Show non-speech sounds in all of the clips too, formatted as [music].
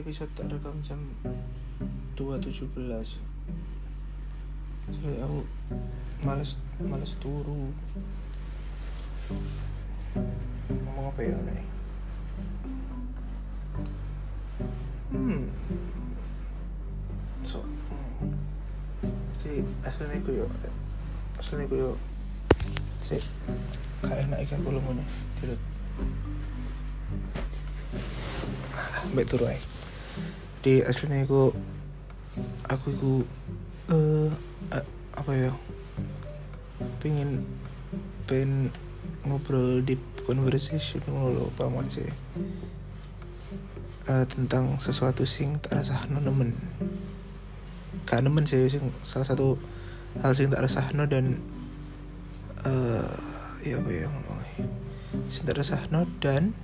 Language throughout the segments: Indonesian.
episode tak rekam jam 2.17 Soalnya aku males males turu. Ngomong apa ya nih hmm. So hmm. jadi aslinya aku yo aslinya aku yo si kayak enak ikan aku lemone tidur mbak turu ae di aslinya aku aku iku eh uh, apa ya pengen pengen ngobrol deep conversation ngono apa sih? Uh, tentang sesuatu sing tak rasa nemen. Gak nemen sih sing salah satu hal sing tak rasa no dan uh, ya apa ya ngomongnya? Sing tak rasa no dan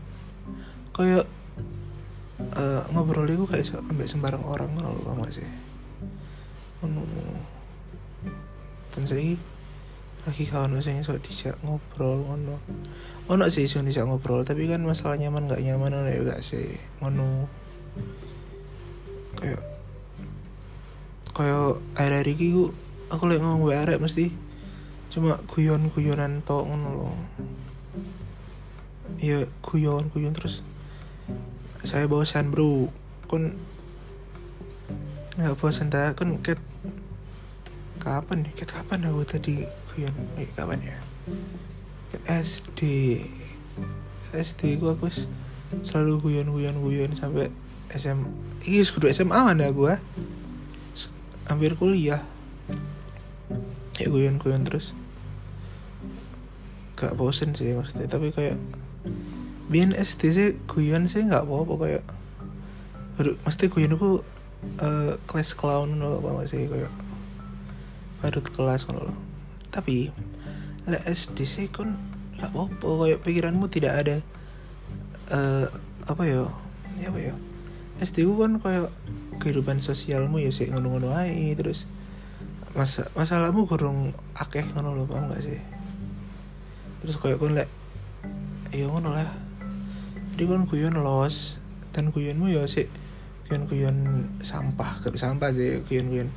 koyo ngobrol itu kayak ambek sembarang orang ngono lho sih? Ngono. Dan saya lagi kawan saya so dijak ngobrol ngono. Ono sih sih dijak ngobrol tapi kan masalah nyaman nggak nyaman ono ya gak sih? Ngono. Kayak kayak air air iki aku lagi ngomong arek mesti cuma guyon guyonan to ngono loh ya guyon guyon terus saya bosan bro. Kon nggak bosan tak kan ket kapan nih ket kapan aku tadi guyon eh kapan ya? Ket SD SD gua aku selalu guyon guyon guyon sampai SM ini sudah SMA mana gua hampir kuliah. Ya guyon guyon terus. Gak bosen sih maksudnya tapi kayak biar SD sih guyon sih nggak apa-apa kayak aduh mesti guyon aku uh, kelas clown loh apa sih kayak baru kelas loh tapi lah SD sih kan nggak apa-apa kayak pikiranmu tidak ada uh, apa ya ya apa ya SD ku kan kayak kehidupan sosialmu ya sih ngono-ngono aja terus masa masalahmu kurang akeh ngono loh paham gak sih? Terus kayak kon lek ya ngono lah jadi kan guyon los. Dan guyonmu ya sih guyon-guyon sampah. Gak sampah sih guyon-guyon.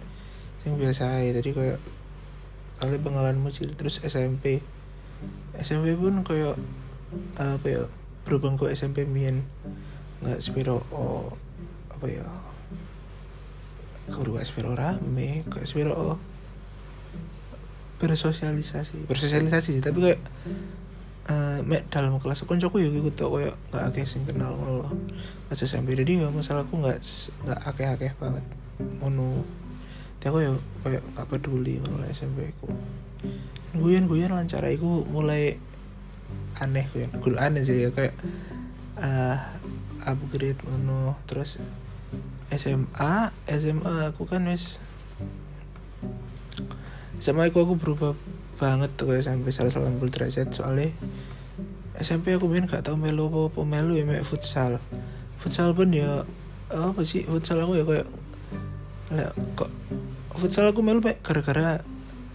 Yang biasa ya tadi kayak kali pengalamanmu sih terus SMP SMP pun kayak apa ya berhubung ke SMP mien nggak spiro oh apa ya guru gak spiro rame gak spiro oh bersosialisasi. Bersosialisasi sih tapi kayak uh, mek dalam kelas koncoku ya gitu tau kayak gak akeh sing kenal ngono loh. Pas SMP jadi ya masalahku nggak nggak akeh-akeh banget ngono. Tapi aku ya kayak gak peduli ngono SMP ku guyon guyon lancar aku mulai aneh guyon. Guru aneh sih ya kayak uh, upgrade ngono. Terus SMA SMA aku kan wis SMA aku aku berubah banget tuh sampai 180 derajat soalnya SMP aku main gak tau melu apa melu ya main futsal. Futsal pun ya apa sih futsal aku ya kayak lah kok futsal aku melu gara-gara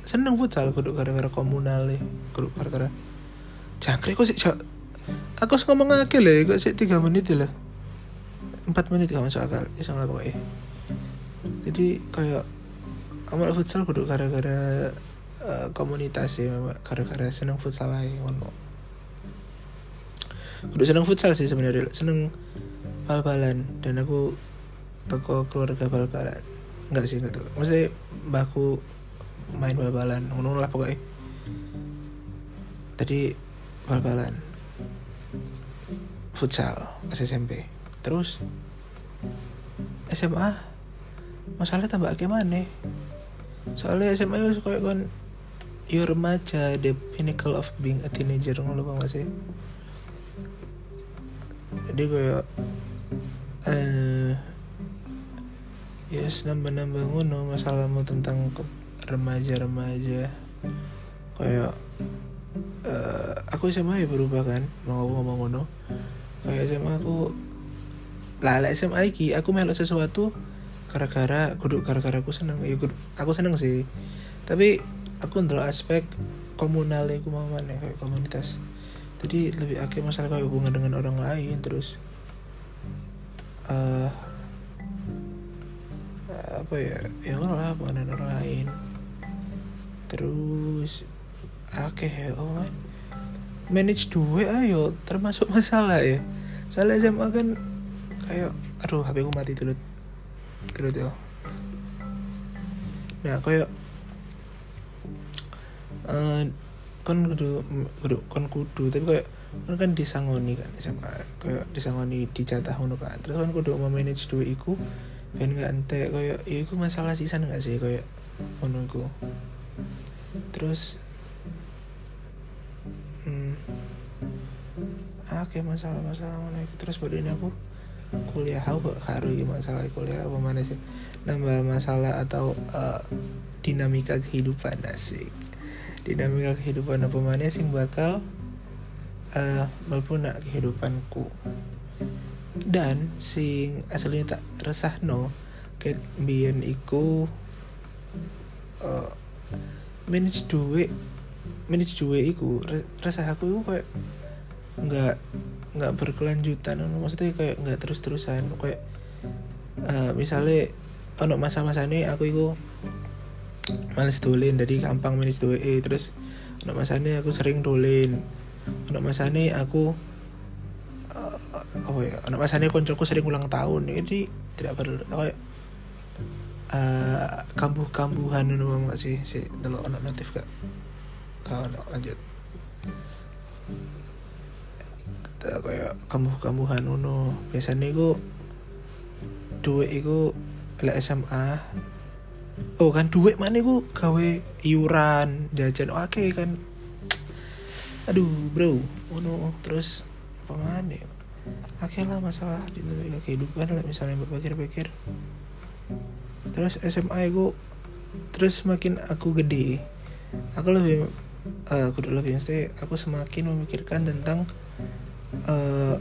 seneng futsal kudu gara-gara komunal ya gara-gara. Jangkrik kok sih aku harus ngomong aja lah kok sih tiga menit lah empat menit gak masuk akal ya sama pokoknya jadi kayak amal futsal kudu gara-gara uh, komunitas ya gara-gara seneng futsal aja ngono kudu seneng futsal sih sebenarnya. Seneng bal-balan. Dan aku toko keluarga bal-balan. Enggak sih enggak tuh maksudnya mbakku main bal-balan. Ngono lah pokoknya. Tadi bal-balan. Futsal pas SMP terus SMA masalahnya tambah gimana soalnya SMA itu kayak kan you remaja the pinnacle of being a teenager ngono bang sih jadi kayak eh yes nambah-nambah ngono masalahmu tentang remaja-remaja. Kayak uh, aku SMA ya berubah kan mau ngomong ngono. Kayak SMA aku lah SMA iki aku melok sesuatu gara-gara kudu gara-gara aku seneng. Ya kudu, aku seneng sih. Tapi aku untuk aspek komunal aku mau mana kayak komunitas. Jadi lebih akhir masalah kayak hubungan dengan orang lain terus uh, apa ya ya lah pengenan orang lain. Terus akeh ya oh man. Manage duit ayo termasuk masalah ya. Soalnya SMA kan kayak aduh HP ku mati dulu dulu ya nah kayak eh kan kudu kudu kan kudu tapi kayak kan kan disangoni kan SMA kayak disangoni dijatah ngono kan. Terus kan kudu memanage duit iku ben gak entek kayak ya iku masalah sisan gak sih kayak ngono iku. Terus hmm, oke masalah-masalah ngono iku. Terus pada ini aku kuliah karo iki masalah kuliah apa mana sih? Nambah masalah atau eh, dinamika kehidupan asik. Dinamika kehidupan apa mana sing bakal uh, nak kehidupanku? Dan sing aslinya tak resah no ket biyen iku uh, manage duit manage duit iku re- resah aku iku kayak nggak nggak berkelanjutan maksudnya kayak nggak terus terusan kayak uh, misalnya ono masa-masa ini aku iku males dolin jadi gampang manage duit eh, terus ono masane aku sering dolin ono masane aku uh, apa ya ono masane koncoku sering ulang tahun jadi tidak perlu kayak uh, kambuh-kambuhan ngono nggak sih si delok ono notif kau ono lanjut Kayak kambuh-kambuhan ngono. Biasanya iku duit iku lek SMA oh kan duit mana iku gawe iuran jajan. Oke kan. Aduh bro. Ngono. Terus apa mana oke lah masalah di kehidupan lah misalnya berpikir-pikir. Terus SMA aku terus semakin aku gede. Aku lebih uh, aku dulu lebih mesti aku semakin memikirkan tentang uh,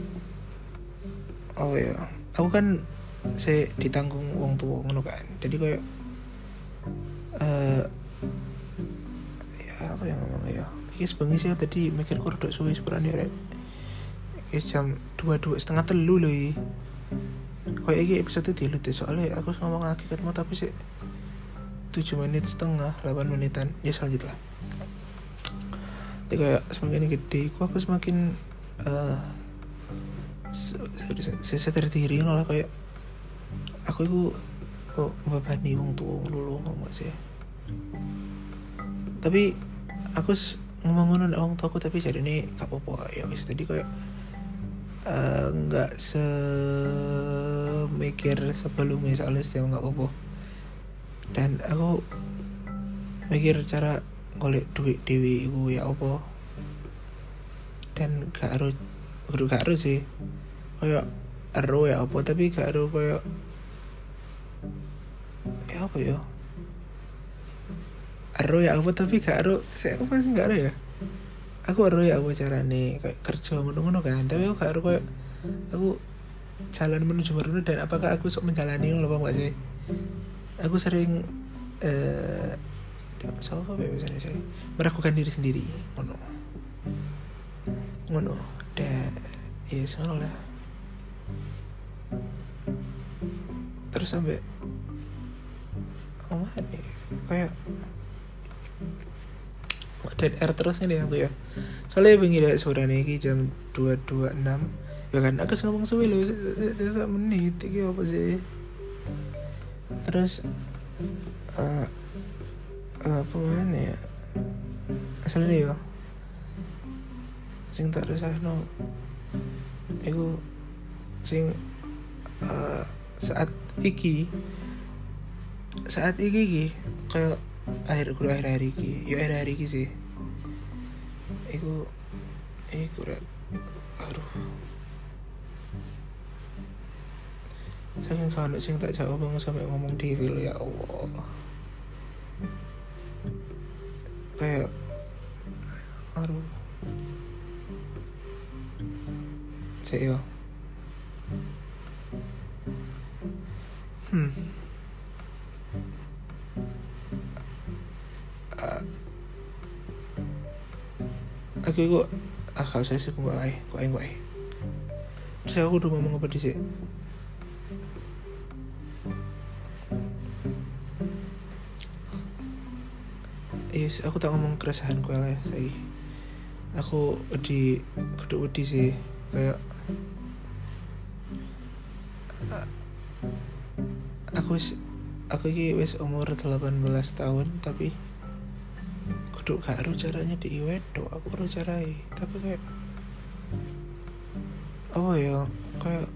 oh ya? Aku kan saya ditanggung uang tua ngono kan. Jadi kayak uh, ya apa yang ngomong ya? Iki sebengi sih tadi mikir kok udah suwe sepurane rek. Iki jam dua dua setengah telu loh kayak iki episode tilu deh soalnya aku ngomong hakikat mau tapi sih tujuh menit setengah 8 menitan. Ya selanjutnya jadi kayak semakin gede kok aku semakin uh, saya sadar diri lah kayak aku itu oh membebani wong tua lulu ngomong sih? Tapi aku ngomong ngono wong tuaku tapi jadi ini gak apa-apa ya wis. Tadi kayak eh, nggak semikir sebelumnya soalnya setiap nggak apa-apa. Dan aku mikir cara golek duit dewi iku ya apa dan gak harus kudu gak harus sih. Kayak ero ya apa tapi gak harus kayak ya apa ya? Ero ya apa tapi gak harus saya apa sih gak ada ya? Aku ero ya apa carane kayak kerja ngono-ngono kan tapi aku gak harus kayak aku jalan menuju Maruna dan apakah aku sok menjalani ngono apa enggak sih? Aku sering eh salah apa ya biasanya sih? Meragukan diri sendiri ngono ngono. Dan ya ngono lah terus sampai oh mana ya? kayak dan R terus ini aku ya? Soalnya pengen lihat suara nih jam 226 ya kan aku ngomong suwe loh sisa menit iki apa sih? Terus eh, apa mana ya? Asalnya ya sing tak resah no iku sing eh, saat iki saat iki iki kayak akhir kudu akhir hari iki. Ya akhir hari iki sih. Iku iku rek aduh. Saking kanut sing tak jawab banget sampai ngomong dewi ya Allah. Kayak aduh Cek yo. Hmm. Uh, aku iku ah kalau saya sih kok ae, kok ae kok. Terus aku udah ngomong apa di sini? Yes, aku tak ngomong keresahan kue lah ya, say. Aku di kedua di sih kayak aku wis- aku iki wis umur 18 tahun tapi kudu gak ero caranya di wedo aku ero carai tapi kayak apa ya kayak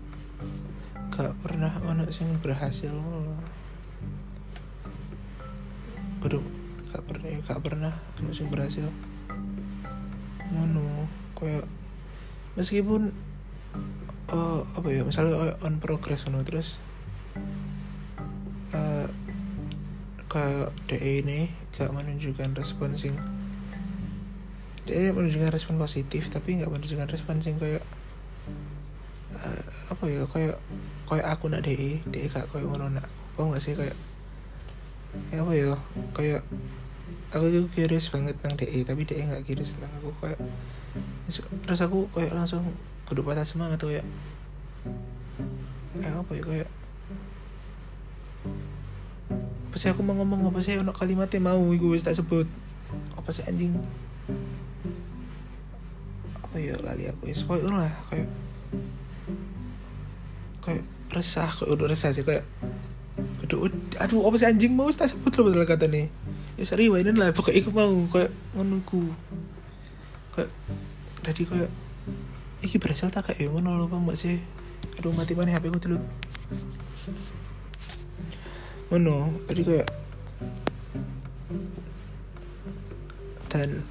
gak pernah ono sing berhasil loh. kudu gak pernah gak pernah ono sing berhasil ngono kayak meskipun eh, apa ya misalnya kayak on progress ngono. Terus eh kayak DE ini gak menunjukkan respon sing DE menunjukkan respon positif tapi nggak menunjukkan respon sing kayak eh, apa ya kayak kayak aku nak DE DE gak kayak ngono nak aku. Nggak sih? Kayak ya apa ya kayak aku itu curious banget tentang DE tapi DE nggak curious tentang aku. Kayak terus aku kayak langsung kudu patah semangat ya kayak apa ya kayak apa sih aku mau ngomong apa sih ono kalimatnya mau gue tak sebut. Apa sih anjing? Apa ya lali aku ya pokoknya lah kayak kayak resah kayak udah resah sih kayak kudu aduh apa sih anjing mau tak sebut loh betul kata nih ya seri wainin lah pokoknya aku mau kayak menunggu kayak tadi kayak iki berhasil tak kayak lho Pak, mbak sih. Aduh mati mana HP ku dulu ngono tadi kayak dan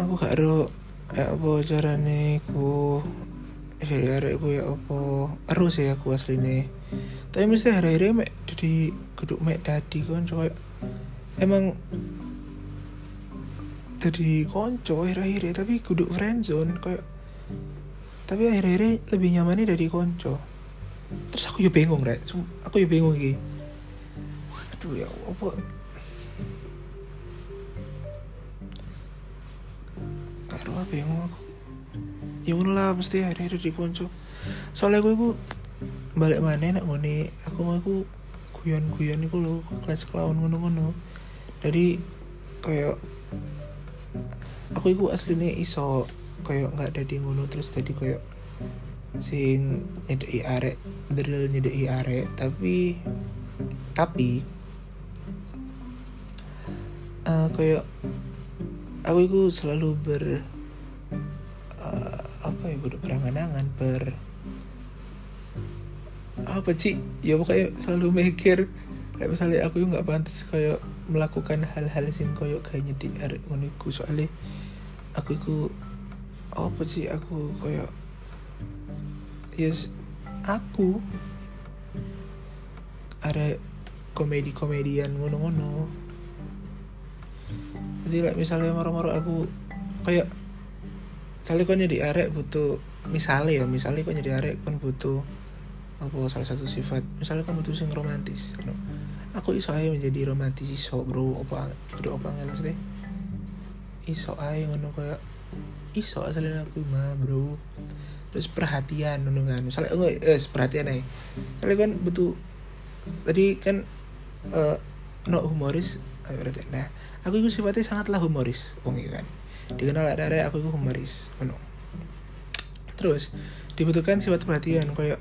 aku gak ada ya apa carane ku ya arek ku ya apa harus ya aku asli nih tapi mesti hari-hari mek jadi geduk mek dadi kan coba emang jadi konco akhir-akhir tapi kudu friendzone kayak tapi akhir-akhir lebih nyamannya dari konco. Terus aku ya bingung rek. Aku ya bingung iki. Aduh ya apa karo apa bingung aku ya ngono lah mesti akhir-akhir di konco. Soalnya gue ku balik mana nak ngene aku mau aku guyon-guyon iku lho kelas kelawan ngono-ngono. Jadi kayak aku iku aslinya iso kayak nggak ada di ngono terus tadi kayak sing nyedeki arek drill nyedeki arek. Tapi tapi eh kayak aku iku selalu ber eh, apa ya udah berangan-angan ber apa sih? Ya pokoknya selalu mikir kayak misalnya aku nggak pantas kayak melakukan hal-hal sing koyo kayak nyedi arek ngono soalnya aku iku apa sih aku koyo yes aku ada komedi-komedian ngono-ngono jadi like, misalnya moro-moro aku kayak misalnya kau jadi arek butuh misalnya ya misalnya kau jadi arek kan butuh apa salah satu sifat misalnya kan butuh sing romantis you know. Aku iso aja menjadi romantis iso bro. Apa kudu apa ngelos deh iso aja ngono kayak iso asalnya aku mah bro. Terus perhatian ngono kan. Misalnya enggak eh perhatian aja misalnya kan butuh tadi kan eh no humoris berarti nah aku itu sifatnya sangatlah humoris wong kan. Dikenal ada aku itu humoris ngono. Terus dibutuhkan sifat perhatian kayak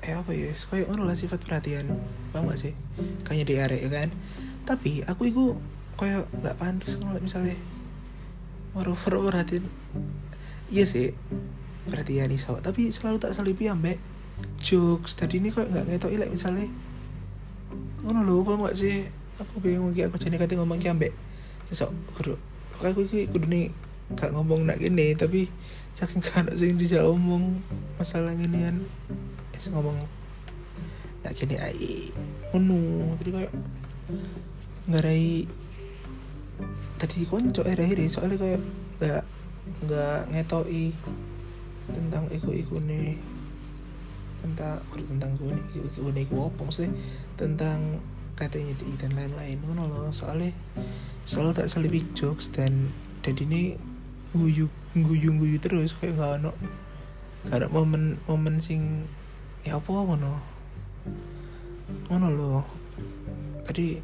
eh apa ya? Kayak ngono lah sifat perhatian. Paham gak sih? Kayaknya di area kan? Tapi aku itu kayak nggak pantas ngono misalnya moro perhatian iya sih perhatian iso. Tapi selalu tak selipi ambek jokes. Tadi ini kok nggak ngetok ilek misalnya ngono lho apa gak sih? Aku bingung iki aku jadi kate ngomong ki ambek sesok kudu pokoknya aku iki kudu nih gak ngomong nak gini tapi saking [laughs] ada sing dijak omong masalah ginian es ngomong nak gini ai ngono. Jadi kayak ngarai tadi konco eh akhir soalnya kayak nggak nggak ngetoi tentang iku-iku nih tentang udah tentang gue nih iku iku nih gue apa tentang katanya di dan lain-lain. Ngono loh. Soalnya selalu tak selipi jokes dan jadi ini guyu guyu guyu terus. Kayak nggak ada nggak ada momen momen sing ya apa ngono? Ngono loh tadi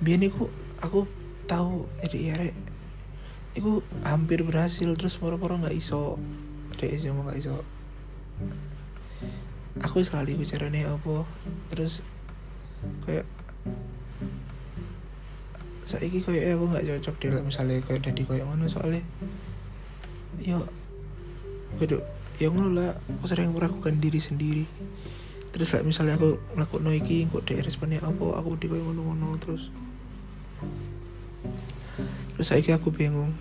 biar aku aku tahu jadi ya rek. Iku hampir berhasil terus moro-moro nggak iso. Dek mau nggak iso. Aku selalu ikut caranya apa. Terus kayak saiki kayak aku nggak cocok deh misalnya kayak tadi kayak ngono soalnya yo kudu ya ngono lah aku sering meragukan diri sendiri. Terus lah misalnya aku melakukan noiki kok dia responnya apa aku di ngono-ngono terus. Terus saya aku bingung.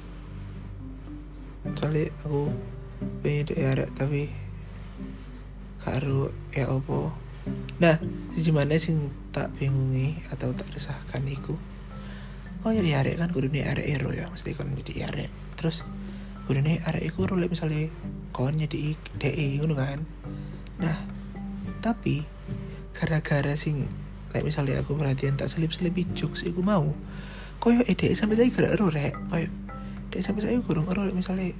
Soalnya aku pengen dia tapi karo ya apa. Nah sisi mana sing tak bingungi atau tak resahkan iku? Kalau jadi arek kan kudu nih arek ero ya mesti kan jadi arek. Terus nih arek iku role misalnya kon jadi DE ngono kan? Nah tapi gara-gara sing kayak misalnya aku perhatian tak selip-selip jokes iku mau koyo ide sampai saya gara ero rek. Koyo dek sampai saya kurang ero misalnya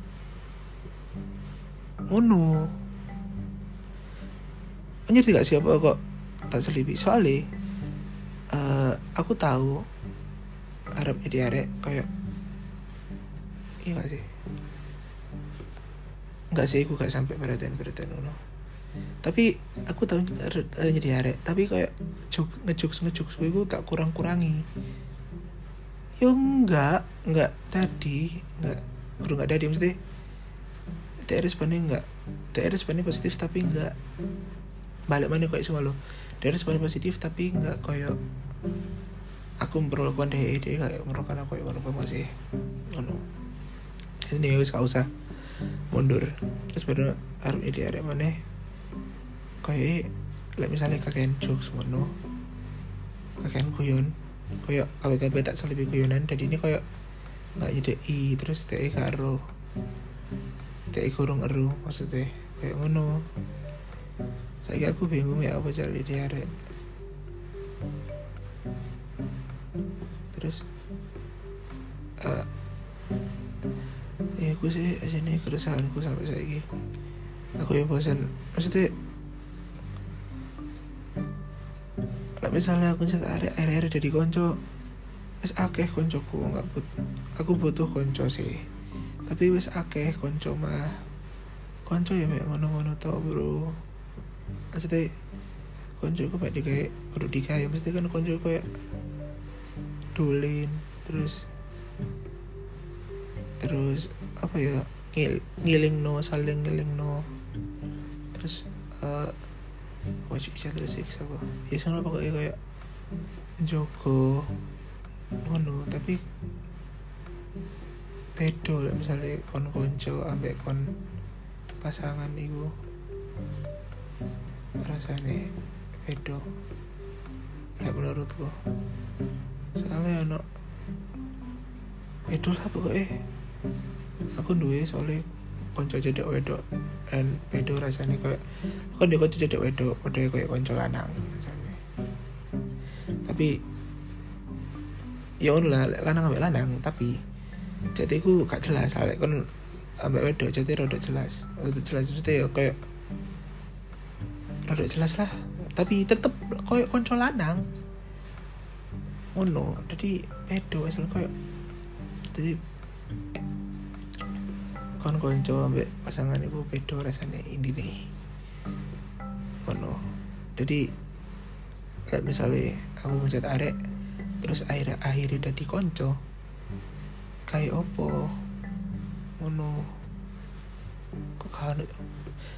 ngono. Ngerti gak siapa kok tak selipi? Soalnya uh, aku tahu Arab ini arek kayak iya gak sih nggak sih aku gak sampai perhatian perhatian ngono tapi aku tahu uh, jadi arek. Tapi kayak juk ngejuk ngejuk gue tak kurang kurangi yo enggak enggak tadi. Enggak udah enggak tadi mesti dia responnya enggak dia responnya positif tapi enggak balik mana kayak semua lo. Dari respon positif tapi nggak kayak aku memperlakukan dia dia kayak merupakan aku yang apa masih ono ini wis gak usah mundur. Terus baru harus ide ada mana kayak like misalnya kakek jokes ngono kakek kuyon kayak KBKB tak lebih kuyonan jadi ini kayak nggak jadi i terus teh karo teh kurung eru maksudnya kayak ngono. Saya aku bingung ya apa cari diare terus uh, aku sih sini keresahanku sampai saya ini aku ya bosan maksudnya lah misalnya aku cerita air air air dari konco wes akeh koncoku nggak but aku butuh konco sih. Tapi wes akeh konco mah. Konco ya ngono-ngono tau bro. Maksudnya konco aku pak dikai udah dikai mesti kan konco kayak dolin terus terus apa ya ngil, ngiling no saling ngiling no. Terus uh, wajib bisa terus siksa ya sana pokoknya kayak Joko ngono. Tapi bedo lah misalnya kon konco ambek kon pasangan itu rasanya bedo ya menurutku. Soalnya anak bedo lah pokoknya aku duwe soalnya konco jadi wedok dan bedo rasanya kayak aku dia konco jadi wedok udah kayak konco lanang rasanya. Tapi ya lah lanang ambek lanang tapi jadi aku gak jelas. Soalnya kan ambek wedok jadi rada jelas. Rada jelas mesti ya kayak rada jelas lah. Tapi tetep koyo konco lanang. Ngono. Jadi pedo asal koyo jadi kon konco ambek pasangan itu pedo rasanya ini nih ngono. Jadi kayak misalnya aku ngecat arek terus akhirnya akhirnya jadi konco kayak opo? Ngono. Kok kan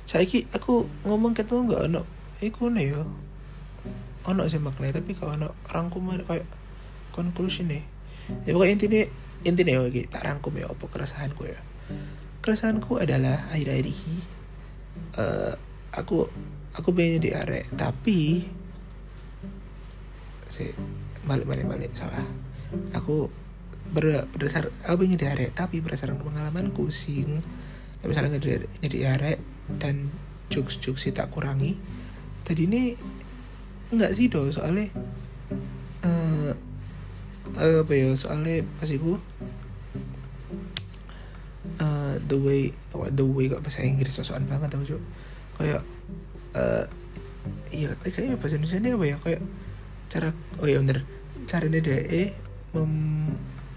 saiki aku ngomong ketemu nggak ono? Iku nih yo. Ono sih makna tapi kalau ono rangkum kayak konklusi nih. Ya pokoknya intinya intinya yo tak rangkum ya apa keresahanku ya keresahanku adalah akhir-akhir ini uh, aku aku pengen di arek tapi si balik balik balik salah. Aku ber, berdasar aku pengen di arek tapi berdasarkan pengalamanku sing misalnya jadi jadi arek dan jokes-jokes tak kurangi. Tadi ini enggak sih do? Soalnya uh, apa ya soalnya pasiku uh, the way the way kok bahasa Inggris sosokan banget tau cuy kayak uh, iya kayaknya bahasa Indonesia ini apa ya? Kayak cara oh ya bener. Caranya DE mem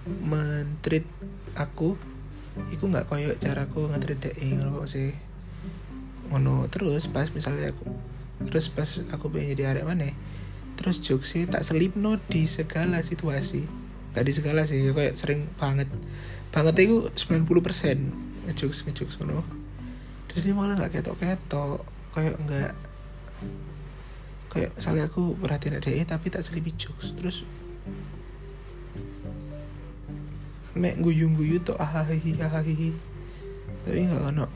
mentreat aku iku nggak koyo caraku ngetreat DE ngono sih. Ngono terus pas misalnya aku terus pas aku pengen jadi arek mana terus sih tak selipno di segala situasi gak di segala sih kayak sering banget. Banget itu 90% ngejokes ngejokes ngono. Jadi malah nggak ketok ketok kayak nggak kayak misalnya aku perhatiin ada tapi tak selipi jokes terus mek guyung guyu tuh ahahi ahahi tapi nggak ono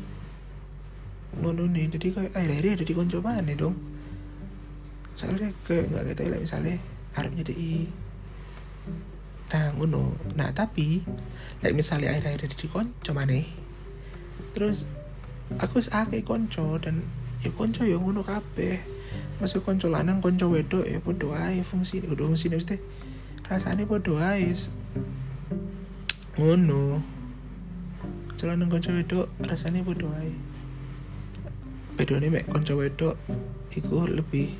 ngono nih jadi kayak akhir-akhir ada di konco mana dong. Soalnya kayak nggak gitu lah misalnya harap jadi nah ngono. Nah tapi like misalnya akhir-akhir di konco mana terus aku sakit konco dan ya konco ya ngono kabeh. Masuk konco lanang konco wedok ya podo ae fungsi udah fungsi mesti rasanya podo ae ngono. Konco lanang konco wedok rasanya podo ae bedone mek konco wedok iku lebih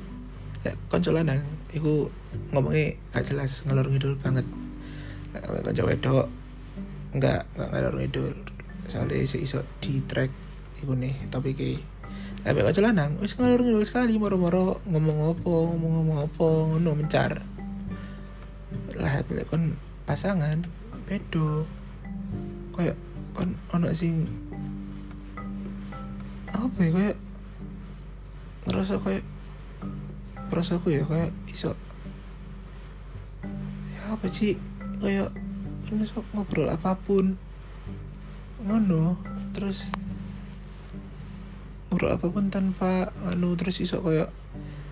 lek konco lanang iku ngomongnya gak jelas ngalor ngidul banget konco wedok enggak enggak ngalor ngidul soalnya iso iso di track iku nih tapi kayak Tapi kok lanang wis ngalur ngidul sekali moro-moro ngomong apa ngomong ngomong apa ngono mencar. Lah lek kon pasangan bedo kayak kon ono sing apa ya kayak ngerasa kayak aku ya kayak iso ya apa sih kayak kan ngobrol apa pun. Ngono terus ngobrol apa pun tanpa anu terus iso kayak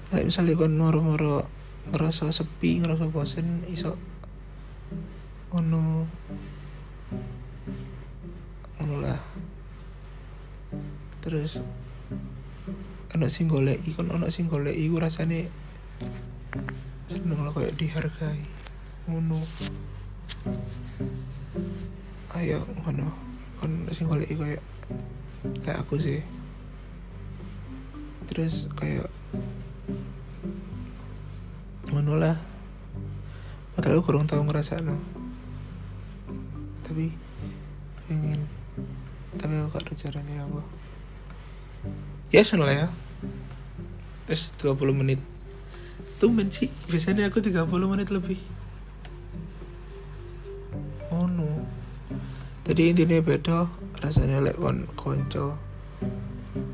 kayak misalnya kon moro-moro ngerasa sepi ngerasa bosen iso anu anu lah. Terus anak sing golek kon anak sing golek iku rasane seneng lah kayak dihargai. Ngono ayo ngono. Kon sing golek kayak kayak aku sih. Terus kayak ngono lah. Padahal aku kurang tahu ngerasa no tapi pengen tapi aku gak ada caranya apa. Ya sana lah ya. Es 20 menit. Tuh sih biasanya aku 30 menit lebih tadi intinya beda rasanya lek kon konco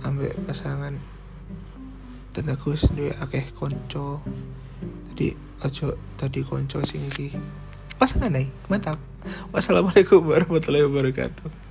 ambek pasangan. Dan aku sendiri akeh konco tadi ojo tadi konco sing iki. Pasangan nih mantap. Wassalamualaikum warahmatullahi wabarakatuh